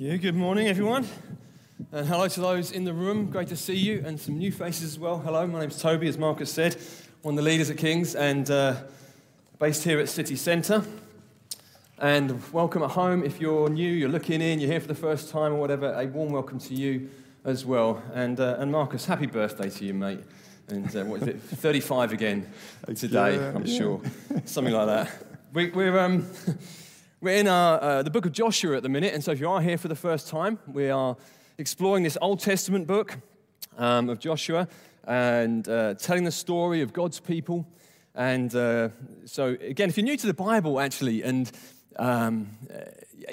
you. Good morning, everyone. And hello to those in the room. Great to see you and some new faces as well. Hello, my name's Toby, as Marcus said, one of the leaders at King's and uh, based here at City Centre. And welcome at home. If you're new, you're looking in, you're here for the first time or whatever, a warm welcome to you as well. And, uh, and Marcus, happy birthday to you, mate. And uh, what is it, 35 again today, Yeah, I'm yeah. sure. Something like that. We, we're. Um, We're in our, uh, the book of Joshua at the minute, and so if you are here for the first time, we are exploring this Old Testament book um, of Joshua and uh, telling the story of God's people. And uh, so, again, if you're new to the Bible, actually, and um, uh,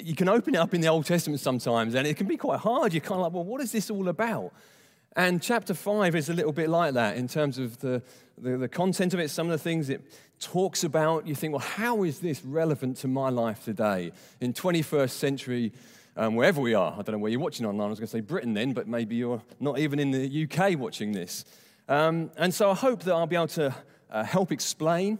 you can open it up in the Old Testament sometimes, and it can be quite hard. You're kind of like, well, what is this all about? And chapter 5 is a little bit like that in terms of the, the, the content of it, some of the things it talks about. You think, well, how is this relevant to my life today in 21st century, um, wherever we are? I don't know where you're watching online. I was going to say Britain then, but maybe you're not even in the UK watching this. Um, and so I hope that I'll be able to uh, help explain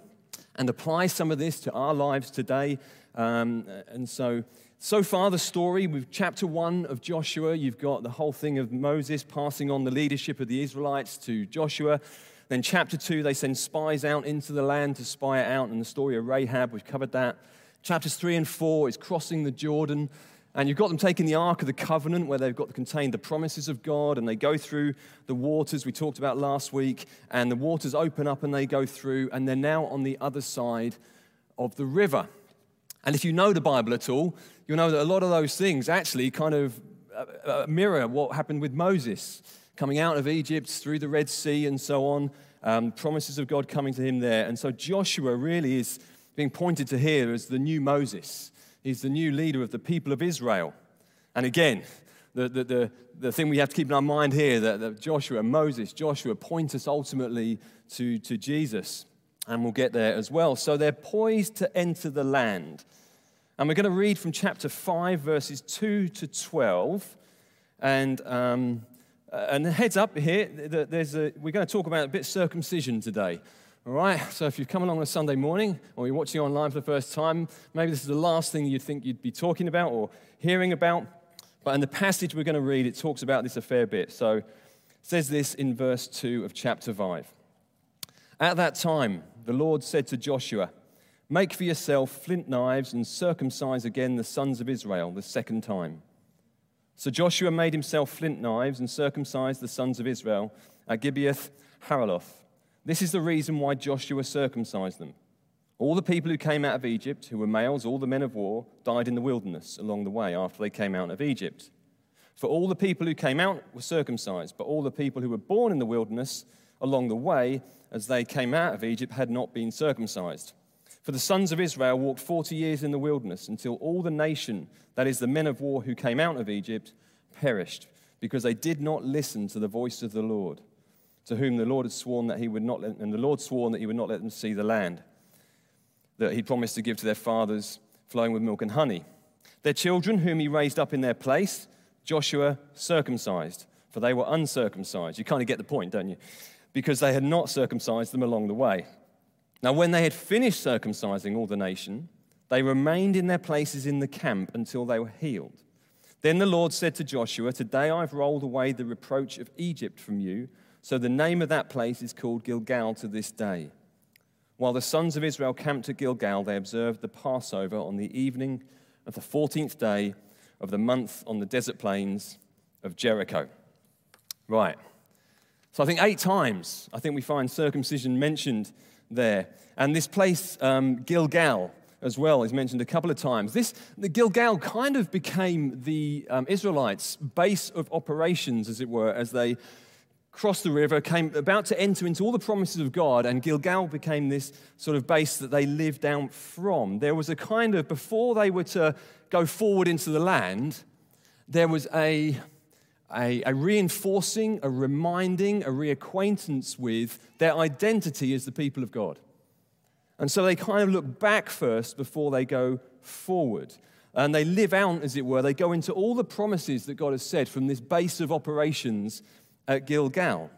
and apply some of this to our lives today. Um, and so, so far, the story with chapter one of Joshua, you've got the whole thing of Moses passing on the leadership of the Israelites to Joshua. Then, chapter two, they send spies out into the land to spy it out, and the story of Rahab, we've covered that. Chapters three and four is crossing the Jordan. And you've got them taking the Ark of the Covenant, where they've got contained the promises of God, and they go through the waters we talked about last week, and the waters open up and they go through, and they're now on the other side of the river. And if you know the Bible at all, you'll know that a lot of those things actually kind of uh, uh, mirror what happened with Moses coming out of Egypt through the Red Sea and so on, um, promises of God coming to him there. And so Joshua really is being pointed to here as the new Moses. He's the new leader of the people of Israel. And again, the, the, the, the thing we have to keep in our mind here that, that Joshua, Moses, Joshua point us ultimately to, to Jesus. And we'll get there as well. So they're poised to enter the land. And we're going to read from chapter 5, verses 2 to 12. And, um, uh, and heads up here, th- there's a, we're going to talk about a bit circumcision today. All right? So if you've come along on a Sunday morning or you're watching online for the first time, maybe this is the last thing you'd think you'd be talking about or hearing about. But in the passage we're going to read, it talks about this a fair bit. So it says this in verse 2 of chapter 5. At that time, the Lord said to Joshua, Make for yourself flint knives and circumcise again the sons of Israel the second time. So Joshua made himself flint knives and circumcised the sons of Israel at Gibeath Haaraloth. This is the reason why Joshua circumcised them. All the people who came out of Egypt, who were males, all the men of war, died in the wilderness along the way after they came out of Egypt. For all the people who came out were circumcised, but all the people who were born in the wilderness along the way as they came out of Egypt had not been circumcised. For the sons of Israel walked 40 years in the wilderness until all the nation, that is, the men of war who came out of Egypt, perished because they did not listen to the voice of the Lord, to whom the Lord had sworn that he would not let, and the Lord sworn that he would not let them see the land that he promised to give to their fathers, flowing with milk and honey. Their children, whom he raised up in their place, Joshua circumcised, for they were uncircumcised. You kind of get the point, don't you? Because they had not circumcised them along the way. Now, when they had finished circumcising all the nation, they remained in their places in the camp until they were healed. Then the Lord said to Joshua, Today I've rolled away the reproach of Egypt from you. So the name of that place is called Gilgal to this day. While the sons of Israel camped at Gilgal, they observed the Passover on the evening of the 14th day of the month on the desert plains of Jericho. Right. So I think eight times, I think we find circumcision mentioned there. And this place, um, Gilgal, as well, is mentioned a couple of times. This, the Gilgal kind of became the um, Israelites' base of operations, as it were, as they crossed the river, came about to enter into all the promises of God, and Gilgal became this sort of base that they lived down from. There was a kind of, before they were to go forward into the land, there was a, a, a reinforcing, a reminding, a reacquaintance with their identity as the people of God. And so they kind of look back first before they go forward. And they live out, as it were, they go into all the promises that God has said from this base of operations at Gilgal.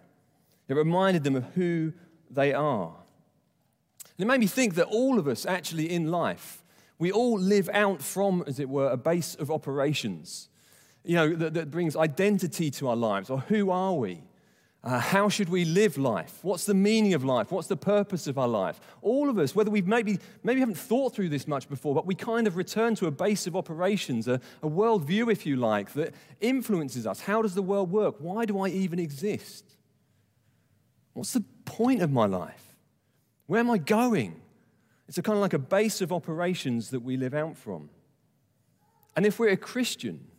It reminded them of who they are. And it made me think that all of us actually in life, we all live out from, as it were, a base of operations. You know, that, that brings identity to our lives, or who are we? Uh, how should we live life? What's the meaning of life? What's the purpose of our life? All of us, whether we maybe, maybe haven't thought through this much before, but we kind of return to a base of operations, a, a worldview, if you like, that influences us. How does the world work? Why do I even exist? What's the point of my life? Where am I going? It's a kind of like a base of operations that we live out from. And if we're a Christian,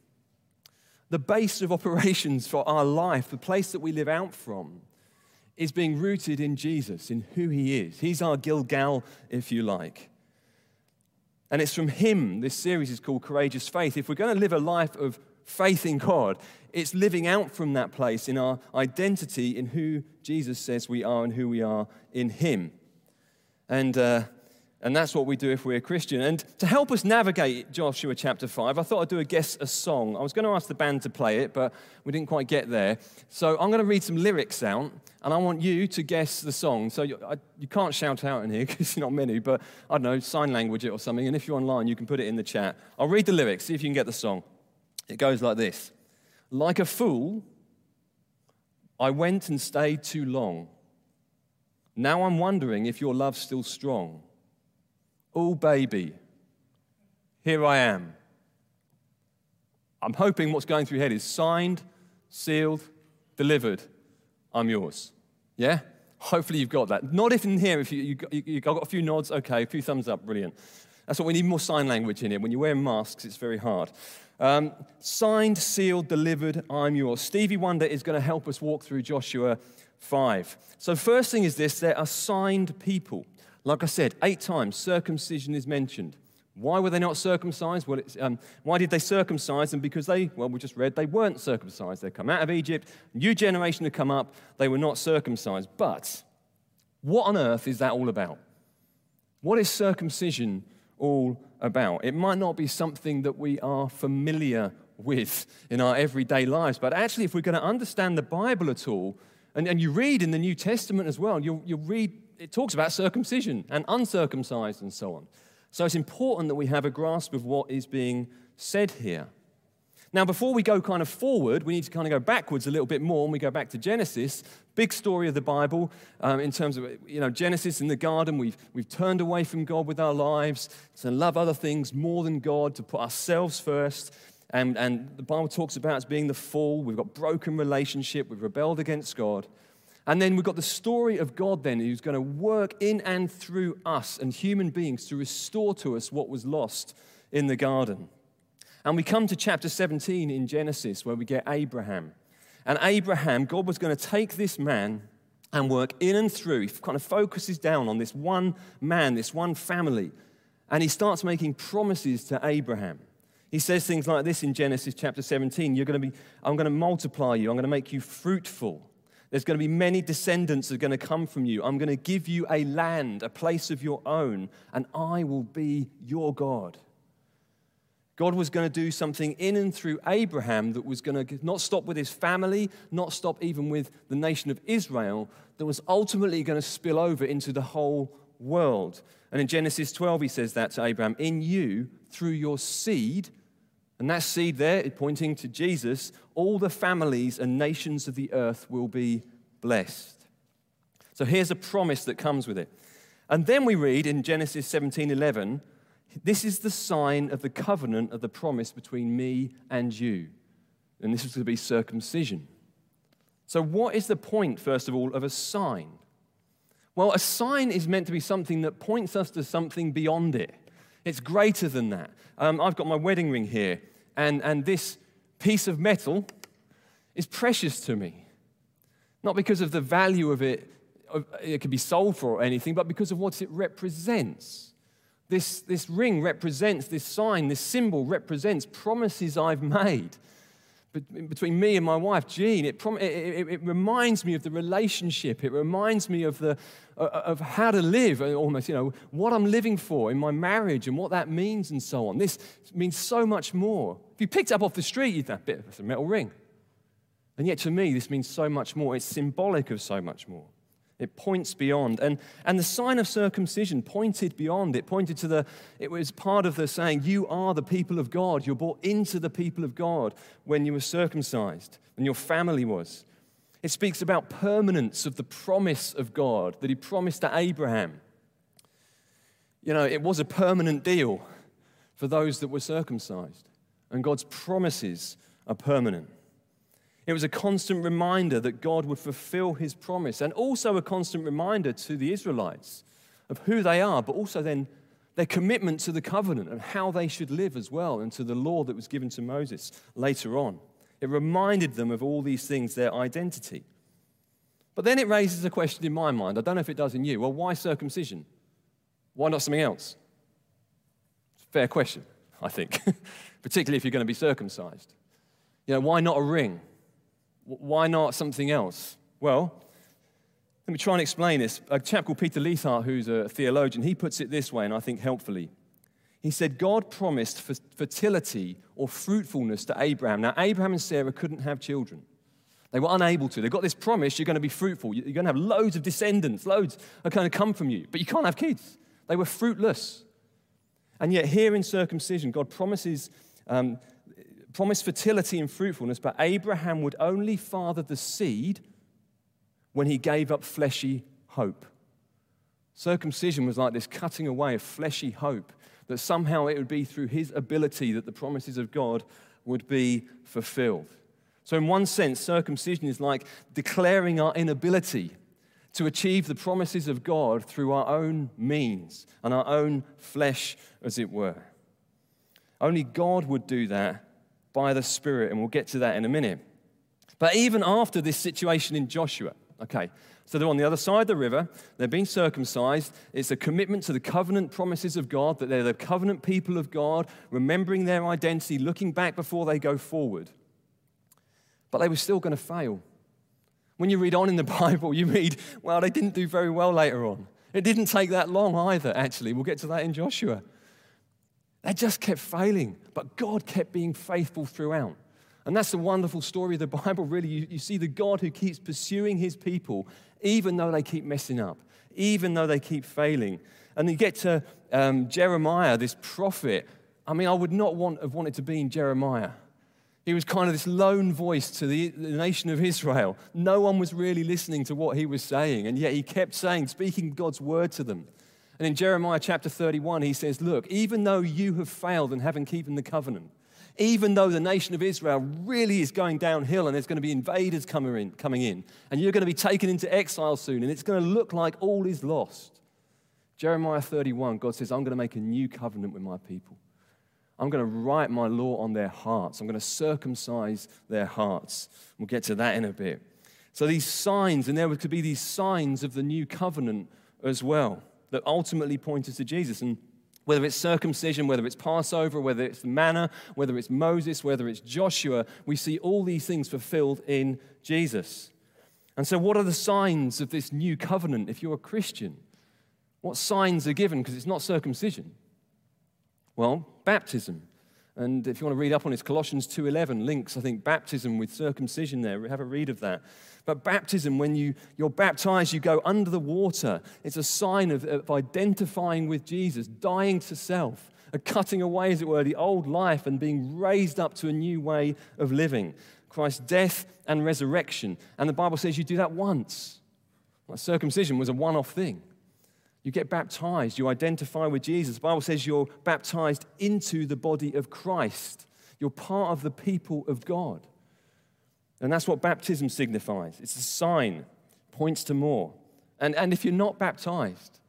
the base of operations for our life, the place that we live out from, is being rooted in Jesus, in who He is. He's our Gilgal, if you like. And it's from Him, this series is called Courageous Faith. If we're going to live a life of faith in God, it's living out from that place in our identity in who Jesus says we are and who we are in Him. And uh, and that's what we do if we're a Christian. And to help us navigate Joshua chapter 5, I thought I'd do a guess a song. I was going to ask the band to play it, but we didn't quite get there. So I'm going to read some lyrics out, and I want you to guess the song. So you, I, you can't shout out in here because not many, but I don't know, sign language it or something. And if you're online, you can put it in the chat. I'll read the lyrics, see if you can get the song. It goes like this Like a fool, I went and stayed too long. Now I'm wondering if your love's still strong. Oh, baby, here I am. I'm hoping what's going through your head is signed, sealed, delivered. I'm yours. Yeah? Hopefully you've got that. Not if in here, if you, you, you, got a few nods, okay, a few thumbs up, brilliant. That's what we need more sign language in here. When you're wearing masks, it's very hard. Um, signed, sealed, delivered, I'm yours. Stevie Wonder is going to help us walk through Joshua 5. So, first thing is this there are signed people. Like I said, eight times circumcision is mentioned. Why were they not circumcised? Well, um, why did they circumcise them? Because they, well, we just read they weren't circumcised. They come out of Egypt, new generation had come up, they were not circumcised. But what on earth is that all about? What is circumcision all about? It might not be something that we are familiar with in our everyday lives, but actually, if we're going to understand the Bible at all, and, and you read in the New Testament as well, you'll, you'll read it talks about circumcision and uncircumcised and so on. So it's important that we have a grasp of what is being said here. Now, before we go kind of forward, we need to kind of go backwards a little bit more, and we go back to Genesis, big story of the Bible um, in terms of, you know, Genesis in the garden. We've, we've turned away from God with our lives to love other things more than God, to put ourselves first. And, and the Bible talks about us being the fall. We've got broken relationship. We've rebelled against God. And then we've got the story of God, then, who's going to work in and through us and human beings to restore to us what was lost in the garden. And we come to chapter 17 in Genesis, where we get Abraham. And Abraham, God was going to take this man and work in and through. He kind of focuses down on this one man, this one family. And he starts making promises to Abraham. He says things like this in Genesis chapter 17 You're going to be, I'm going to multiply you, I'm going to make you fruitful. There's going to be many descendants that are going to come from you. I'm going to give you a land, a place of your own, and I will be your God. God was going to do something in and through Abraham that was going to not stop with his family, not stop even with the nation of Israel, that was ultimately going to spill over into the whole world. And in Genesis 12, he says that to Abraham In you, through your seed, and that seed there, pointing to Jesus, all the families and nations of the earth will be blessed. So here's a promise that comes with it. And then we read in Genesis 17 11, this is the sign of the covenant of the promise between me and you. And this is to be circumcision. So, what is the point, first of all, of a sign? Well, a sign is meant to be something that points us to something beyond it. It's greater than that. Um, I've got my wedding ring here and, and this piece of metal is precious to me. Not because of the value of it, it could be sold for or anything, but because of what it represents. This, this ring represents, this sign, this symbol represents promises I've made between me and my wife, Jean. It, it, it, it, reminds me of the relationship. It reminds me of, the, of how to live, uh, almost, you know, what I'm living for in my marriage and what that means and so on. This means so much more. If you picked up off the street, you'd think, bit of a metal ring. And yet to me, this means so much more. It's symbolic of so much more. It points beyond. And, and the sign of circumcision pointed beyond. It pointed to the, it was part of the saying, You are the people of God. You're brought into the people of God when you were circumcised, and your family was. It speaks about permanence of the promise of God that He promised to Abraham. You know, it was a permanent deal for those that were circumcised, and God's promises are permanent. It was a constant reminder that God would fulfill his promise, and also a constant reminder to the Israelites of who they are, but also then their commitment to the covenant and how they should live as well, and to the law that was given to Moses later on. It reminded them of all these things, their identity. But then it raises a question in my mind. I don't know if it does in you. Well, why circumcision? Why not something else? It's a Fair question, I think, particularly if you're going to be circumcised. You know, why not a ring? Why not something else? Well, let me try and explain this. A chap called Peter Leithart, who's a theologian, he puts it this way, and I think helpfully. He said, God promised fertility or fruitfulness to Abraham. Now, Abraham and Sarah couldn't have children. They were unable to. They got this promise you're going to be fruitful. You're going to have loads of descendants, loads are going to come from you, but you can't have kids. They were fruitless. And yet, here in circumcision, God promises um, promised fertility and fruitfulness, but Abraham would only father the seed when he gave up fleshy hope. Circumcision was like this cutting away of fleshy hope that somehow it would be through his ability that the promises of God would be fulfilled. So, in one sense, circumcision is like declaring our inability to achieve the promises of God through our own means and our own flesh, as it were. Only God would do that by the Spirit, and we'll get to that in a minute. But even after this situation in Joshua, okay, so they're on the other side of the river, they've been circumcised. It's a commitment to the covenant promises of God, that they're the covenant people of God, remembering their identity, looking back before they go forward. But they were still going to fail. When you read on in the Bible, you read, well, they didn't do very well later on. It didn't take that long either, actually. We'll get to that in Joshua. They just kept failing, but God kept being faithful throughout. And that's the wonderful story of the Bible, really. You, you, see the God who keeps pursuing his people, even though they keep messing up, even though they keep failing. And you get to um, Jeremiah, this prophet. I mean, I would not want, have wanted to be in Jeremiah. He was kind of this lone voice to the, the nation of Israel. No one was really listening to what he was saying, and yet he kept saying, speaking God's word to them. And in Jeremiah chapter 31, he says, Look, even though you have failed and haven't keeping the covenant, even though the nation of Israel really is going downhill and there's going to be invaders coming in, coming in, and you're going to be taken into exile soon, and it's going to look like all is lost. Jeremiah 31, God says, I'm going to make a new covenant with my people. I'm going to write my law on their hearts. I'm going to circumcise their hearts. We'll get to that in a bit. So, these signs, and there were to be these signs of the new covenant as well that ultimately point us to Jesus. And whether it's circumcision, whether it's Passover, whether it's manna, whether it's Moses, whether it's Joshua, we see all these things fulfilled in Jesus. And so, what are the signs of this new covenant if you're a Christian? What signs are given? Because it's not circumcision. Well, baptism. And if you want to read up on it, Colossians 2.11 links, I think, baptism with circumcision there. Have a read of that. But baptism, when you, you're baptized, you go under the water. It's a sign of, of identifying with Jesus, dying to self, a cutting away, as it were, the old life and being raised up to a new way of living. Christ's death and resurrection. And the Bible says you do that once. Well, circumcision was a one off thing. You get baptized, you identify with Jesus. The Bible says you're baptized into the body of Christ. You're part of the people of God. And that's what baptism signifies. It's a sign, points to more. And, and if you're not baptized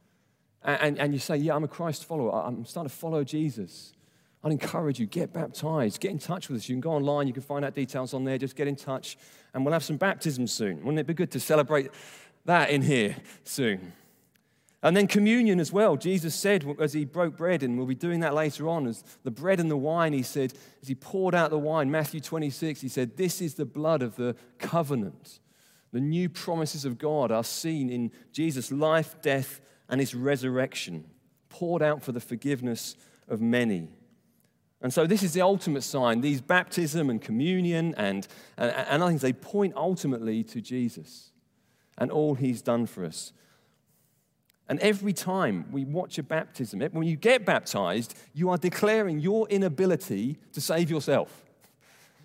and, and you say, Yeah, I'm a Christ follower, I'm starting to follow Jesus, I'd encourage you, get baptized, get in touch with us. You can go online, you can find out details on there, just get in touch, and we'll have some baptisms soon. Wouldn't it be good to celebrate that in here soon? And then communion as well. Jesus said as he broke bread, and we'll be doing that later on, as the bread and the wine, he said, as he poured out the wine, Matthew 26, he said, This is the blood of the covenant. The new promises of God are seen in Jesus' life, death, and his resurrection, poured out for the forgiveness of many. And so, this is the ultimate sign. These baptism and communion and, and, and other things, they point ultimately to Jesus. and all he's done for us. And every time we watch a baptism, when you get baptized, you are declaring your inability to save yourself.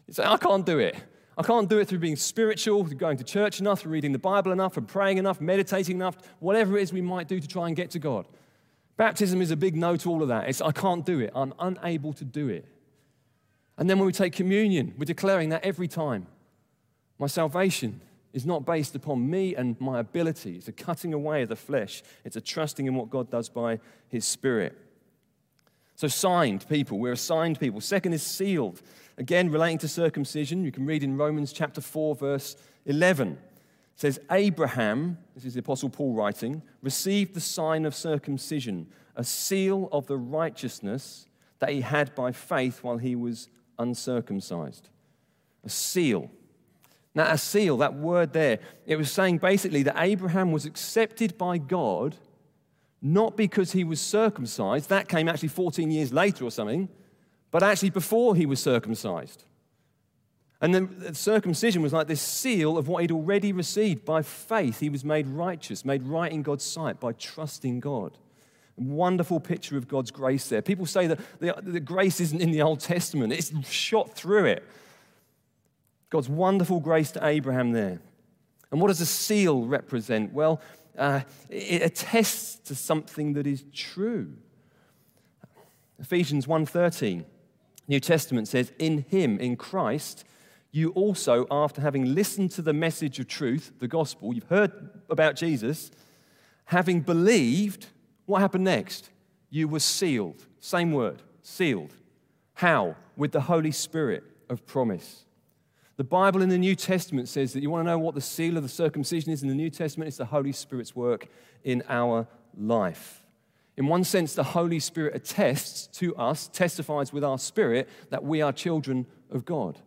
You say, I can't do it. I can't do it through being spiritual, through going to church enough, through reading the Bible enough, through praying enough, meditating enough, whatever it is we might do to try and get to God. Baptism is a big no to all of that. It's, I can't do it. I'm unable to do it. And then when we take communion, we're declaring that every time. My salvation is not based upon me and my ability. It's a cutting away of the flesh, it's a trusting in what God does by His Spirit. So, signed people, we're assigned people. Second is sealed. Again, relating to circumcision, you can read in Romans chapter 4, verse 11. It says, Abraham, this is the Apostle Paul writing, received the sign of circumcision, a seal of the righteousness that he had by faith while he was uncircumcised. A seal. Now, a seal, that word there, it was saying basically that Abraham was accepted by God not because he was circumcised, that came actually 14 years later or something, but actually before he was circumcised. And then the circumcision was like this seal of what he'd already received. By faith, he was made righteous, made right in God's sight by trusting God. A wonderful picture of God's grace there. People say that the, the grace isn't in the Old Testament, it's shot through it. God's wonderful grace to Abraham there. And what does a seal represent? Well, uh, it attests to something that is true. Ephesians 1:13 New Testament says, In him, in Christ, you also, after having listened to the message of truth, the gospel, you've heard about Jesus, having believed, what happened next? You were sealed. Same word, sealed. How? With the Holy Spirit of promise. The Bible in the New Testament says that you want to know what the seal of the circumcision is in the New Testament? It's the Holy Spirit's work in our life. In one sense, the Holy Spirit attests to us, testifies with our spirit that we are children of God.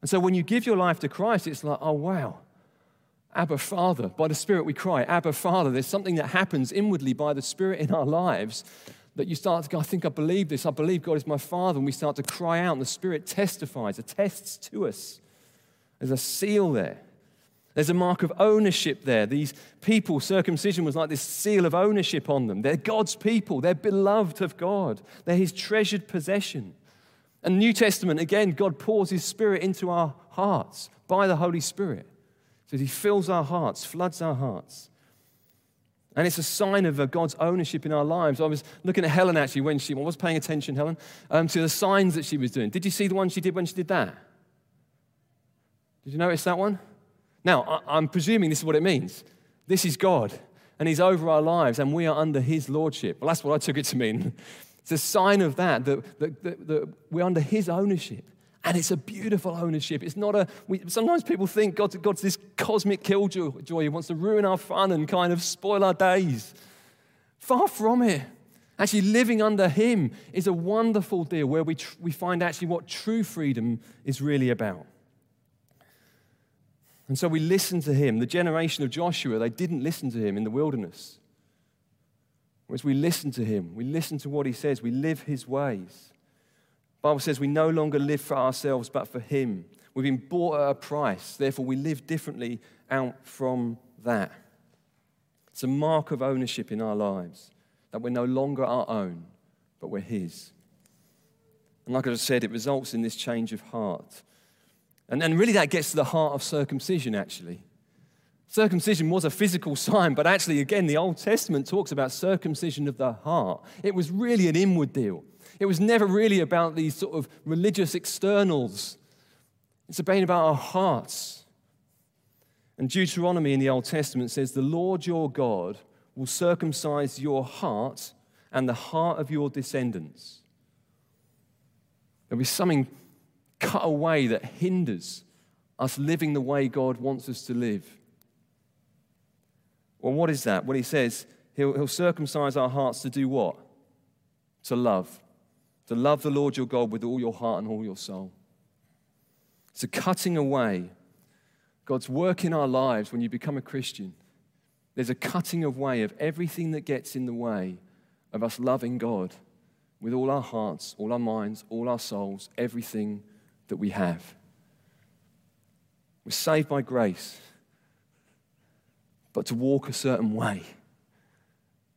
And so when you give your life to Christ, it's like, oh, wow. Abba, Father. By the Spirit we cry, Abba, Father. There's something that happens inwardly by the Spirit in our lives that you start to go, I think I believe this. I believe God is my Father. And we start to cry out, and the Spirit testifies, attests to us. There's a seal there. There's a mark of ownership there. These people, circumcision was like this seal of ownership on them. They're God's people, they're beloved of God, they're His treasured possession. And New Testament, again, God pours His Spirit into our hearts by the Holy Spirit. So He fills our hearts, floods our hearts. And it's a sign of God's ownership in our lives. I was looking at Helen actually when she I was paying attention, Helen, um, to the signs that she was doing. Did you see the one she did when she did that? Did you notice that one? Now, I'm presuming this is what it means. This is God, and He's over our lives, and we are under His lordship. Well, that's what I took it to mean. It's a sign of that, that, that, that, that we're under His ownership. And it's a beautiful ownership. It's not a, we, sometimes people think God's, this cosmic killjoy. He wants to ruin our fun and kind of spoil our days. Far from it. Actually, living under Him is a wonderful deal where we, tr- we find actually what true freedom is really about. And so we listen to him. The generation of Joshua, they didn't listen to him in the wilderness. Whereas we listen to him, we listen to what he says, we live his ways. Bible says we no longer live for ourselves, but for him. We've been bought at a price, therefore we live differently out from that. It's a mark of ownership in our lives that we're no longer our own, but we're his. And like I said, it results in this change of heart. And, and really, that gets to the heart of circumcision, actually. Circumcision was a physical sign, but actually, again, the Old Testament talks about circumcision of the heart. It was really an inward deal. It was never really about these sort of religious externals. It's about our hearts. And Deuteronomy in the Old Testament says, The Lord your God will circumcise your heart and the heart of your descendants. There'll be something cut away that hinders us living the way God wants us to live. Well, what is that? Well, he says he'll, he'll circumcise our hearts to do what? To love. To love the Lord your God with all your heart and all your soul. It's a cutting away. God's work in our lives when you become a Christian. There's a cutting away of everything that gets in the way of us loving God with all our hearts, all our minds, all our souls, everything that we have. We're saved by grace. but to walk a certain way.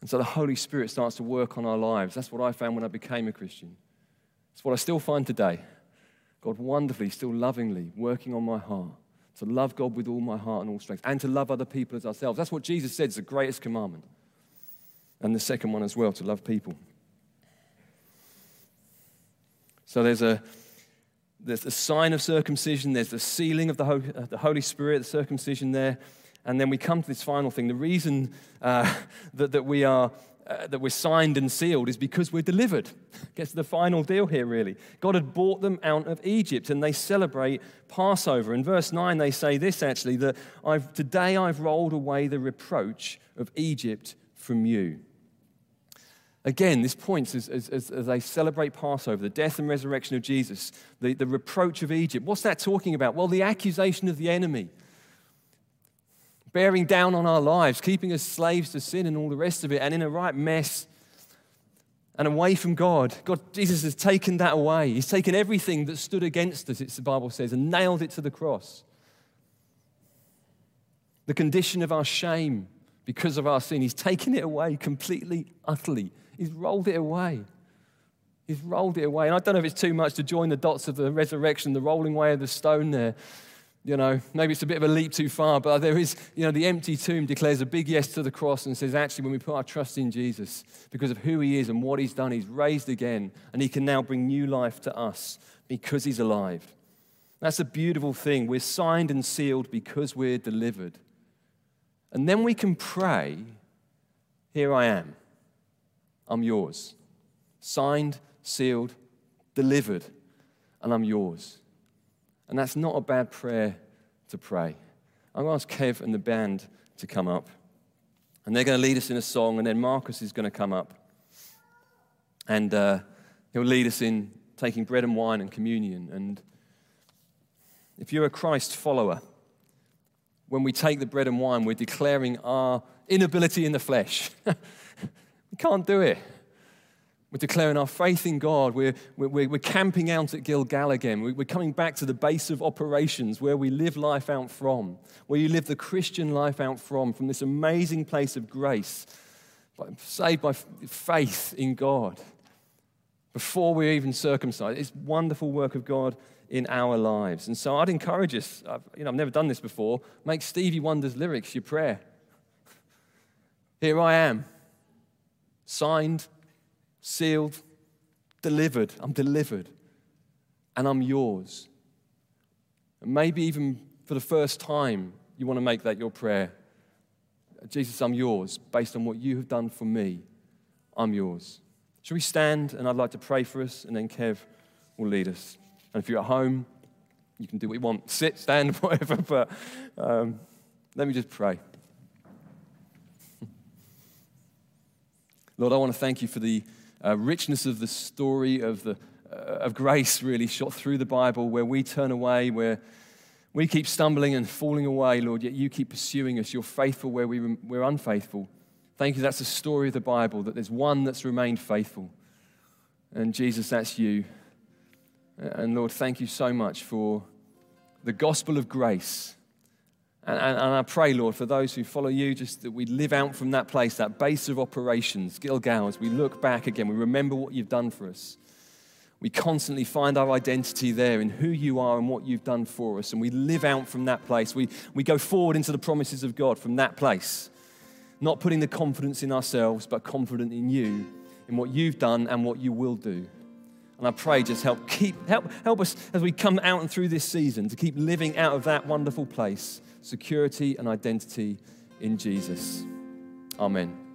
And so the Holy Spirit starts to work on our lives. That's what I found when I became a Christian. It's what I still find today. God wonderfully, still lovingly working on my heart to love God with all my heart and all strength, and to love other people as ourselves. That's what Jesus said is the greatest commandment. And the second one as well, to love people. So there's a, there's a sign of circumcision, there's the sealing of the, uh, the Holy Spirit, the circumcision there. And then we come to this final thing. The reason uh, that, that we are uh, that we're signed and sealed is because we're delivered. Gets the final deal here, really. God had brought them out of Egypt and they celebrate Passover. In verse 9, they say this actually that I've, today I've rolled away the reproach of Egypt from you. Again, this points as, as, as, they celebrate Passover, the death and resurrection of Jesus, the, the reproach of Egypt. What's that talking about? Well, the accusation of the enemy bearing down on our lives, keeping us slaves to sin and all the rest of it, and in a right mess and away from God. God, Jesus has taken that away. He's taken everything that stood against us, it's the Bible says, and nailed it to the cross. The condition of our shame because of our sin, He's taken it away completely, utterly. He's rolled it away. He's rolled it away. And I don't know if it's too much to join the dots of the resurrection, the rolling away of the stone there. You know, maybe it's a bit of a leap too far, but there is, you know, the empty tomb declares a big yes to the cross and says, actually, when we put our trust in Jesus, because of who he is and what he's done, he's raised again, and he can now bring new life to us because he's alive. That's a beautiful thing. We're signed and sealed because we're delivered. And then we can pray, Here I am. I'm yours. Signed, sealed, delivered, and I'm yours. And that's not a bad prayer to pray. I'm going to ask Kev and the band to come up. And they're going to lead us in a song, and then Marcus is going to come up. And uh, he'll lead us in taking bread and wine and communion. And if you're a Christ follower, when we take the bread and wine, we're declaring our inability in the flesh. we can't do it. We're declaring our faith in God. We're, we're, we're camping out at Gilgal again. We're coming back to the base of operations where we live life out from, where you live the Christian life out from, from this amazing place of grace, saved by faith in God before we're even circumcised. It's wonderful work of God in our lives. And so I'd encourage us, I've, you know, I've never done this before, make Stevie Wonder's lyrics your prayer. Here I am, signed sealed, delivered. I'm delivered. And I'm yours. And maybe even for the first time, you want to make that your prayer. Jesus, I'm yours. Based on what you have done for me, I'm yours. Shall we stand? And I'd like to pray for us, and then Kev will lead us. And if you're at home, you can do what you want sit, stand, whatever. But um, let me just pray. Lord, I want to thank you for the uh, richness of the story of, the, uh, of grace really shot through the Bible, where we turn away, where we keep stumbling and falling away, Lord, yet you keep pursuing us. You're faithful where we, we're unfaithful. Thank you, that's the story of the Bible, that there's one that's remained faithful. And Jesus, that's you. And Lord, thank you so much for the gospel of grace and, and, and, I pray, Lord, for those who follow you, just that we live out from that place, that base of operations, Gilgal, as we look back again, we remember what you've done for us. We constantly find our identity there in who you are and what you've done for us. And we live out from that place. We, we go forward into the promises of God from that place. Not putting the confidence in ourselves, but confident in you, in what you've done and what you will do. And I pray just help keep help help us as we come out and through this season to keep living out of that wonderful place security and identity in Jesus. Amen.